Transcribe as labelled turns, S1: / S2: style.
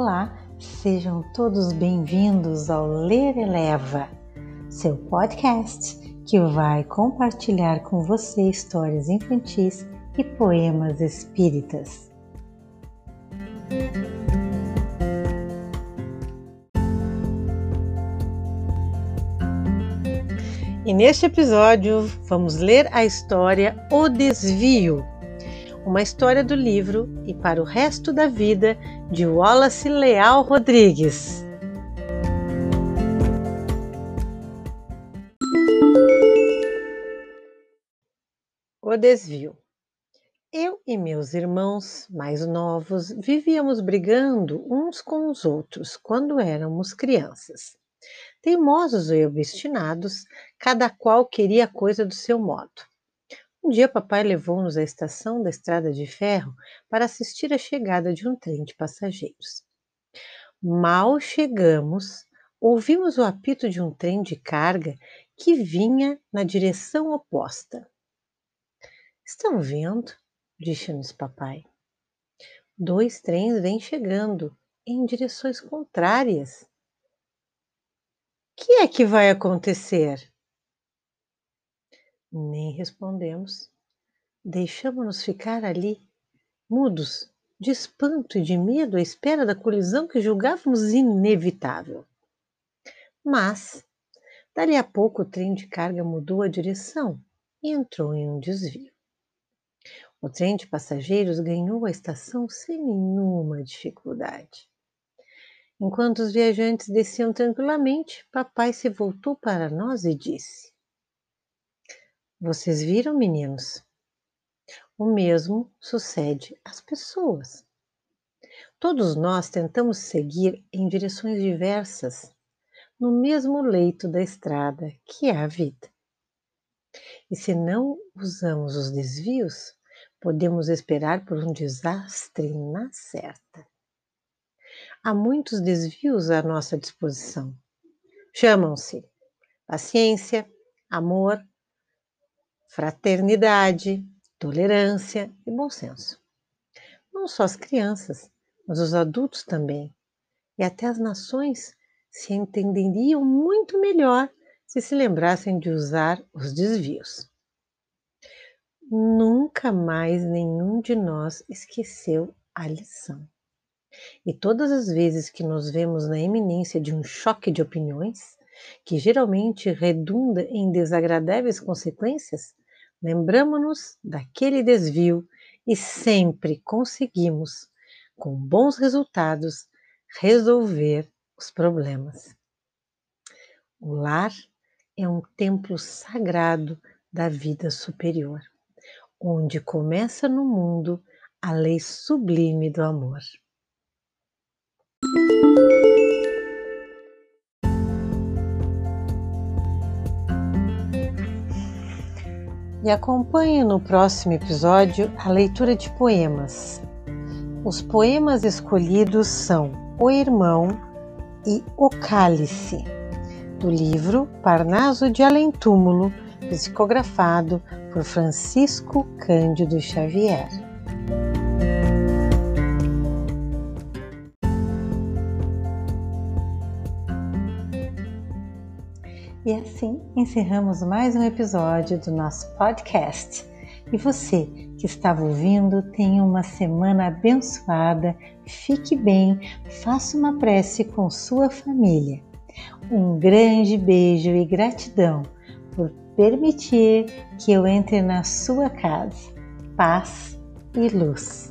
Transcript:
S1: Olá, sejam todos bem-vindos ao Ler Eleva, seu podcast que vai compartilhar com você histórias infantis e poemas espíritas. E neste episódio vamos ler a história O Desvio, uma história do livro E para o Resto da Vida de Wallace Leal Rodrigues. O Desvio eu e meus irmãos mais novos vivíamos brigando uns com os outros quando éramos crianças. Teimosos e obstinados, cada qual queria a coisa do seu modo. Um dia papai levou-nos à estação da estrada de ferro para assistir à chegada de um trem de passageiros. Mal chegamos, ouvimos o apito de um trem de carga que vinha na direção oposta. Estão vendo? disse-nos papai. Dois trens vêm chegando em direções contrárias que é que vai acontecer? Nem respondemos. Deixamos-nos ficar ali, mudos, de espanto e de medo à espera da colisão que julgávamos inevitável. Mas, dali a pouco, o trem de carga mudou a direção e entrou em um desvio. O trem de passageiros ganhou a estação sem nenhuma dificuldade. Enquanto os viajantes desciam tranquilamente, papai se voltou para nós e disse: Vocês viram, meninos? O mesmo sucede às pessoas. Todos nós tentamos seguir em direções diversas, no mesmo leito da estrada que é a vida. E se não usamos os desvios, podemos esperar por um desastre na certa há muitos desvios à nossa disposição. Chamam-se paciência, amor, fraternidade, tolerância e bom senso. Não só as crianças, mas os adultos também. E até as nações se entenderiam muito melhor se se lembrassem de usar os desvios. Nunca mais nenhum de nós esqueceu a lição. E todas as vezes que nos vemos na iminência de um choque de opiniões, que geralmente redunda em desagradáveis consequências, lembramos-nos daquele desvio e sempre conseguimos, com bons resultados, resolver os problemas. O lar é um templo sagrado da vida superior, onde começa no mundo a lei sublime do amor. E acompanhe no próximo episódio a leitura de poemas. Os poemas escolhidos são O Irmão e O Cálice, do livro Parnaso de Além Túmulo, psicografado por Francisco Cândido Xavier. E assim encerramos mais um episódio do nosso podcast. E você que estava ouvindo, tenha uma semana abençoada, fique bem, faça uma prece com sua família. Um grande beijo e gratidão por permitir que eu entre na sua casa. Paz e luz.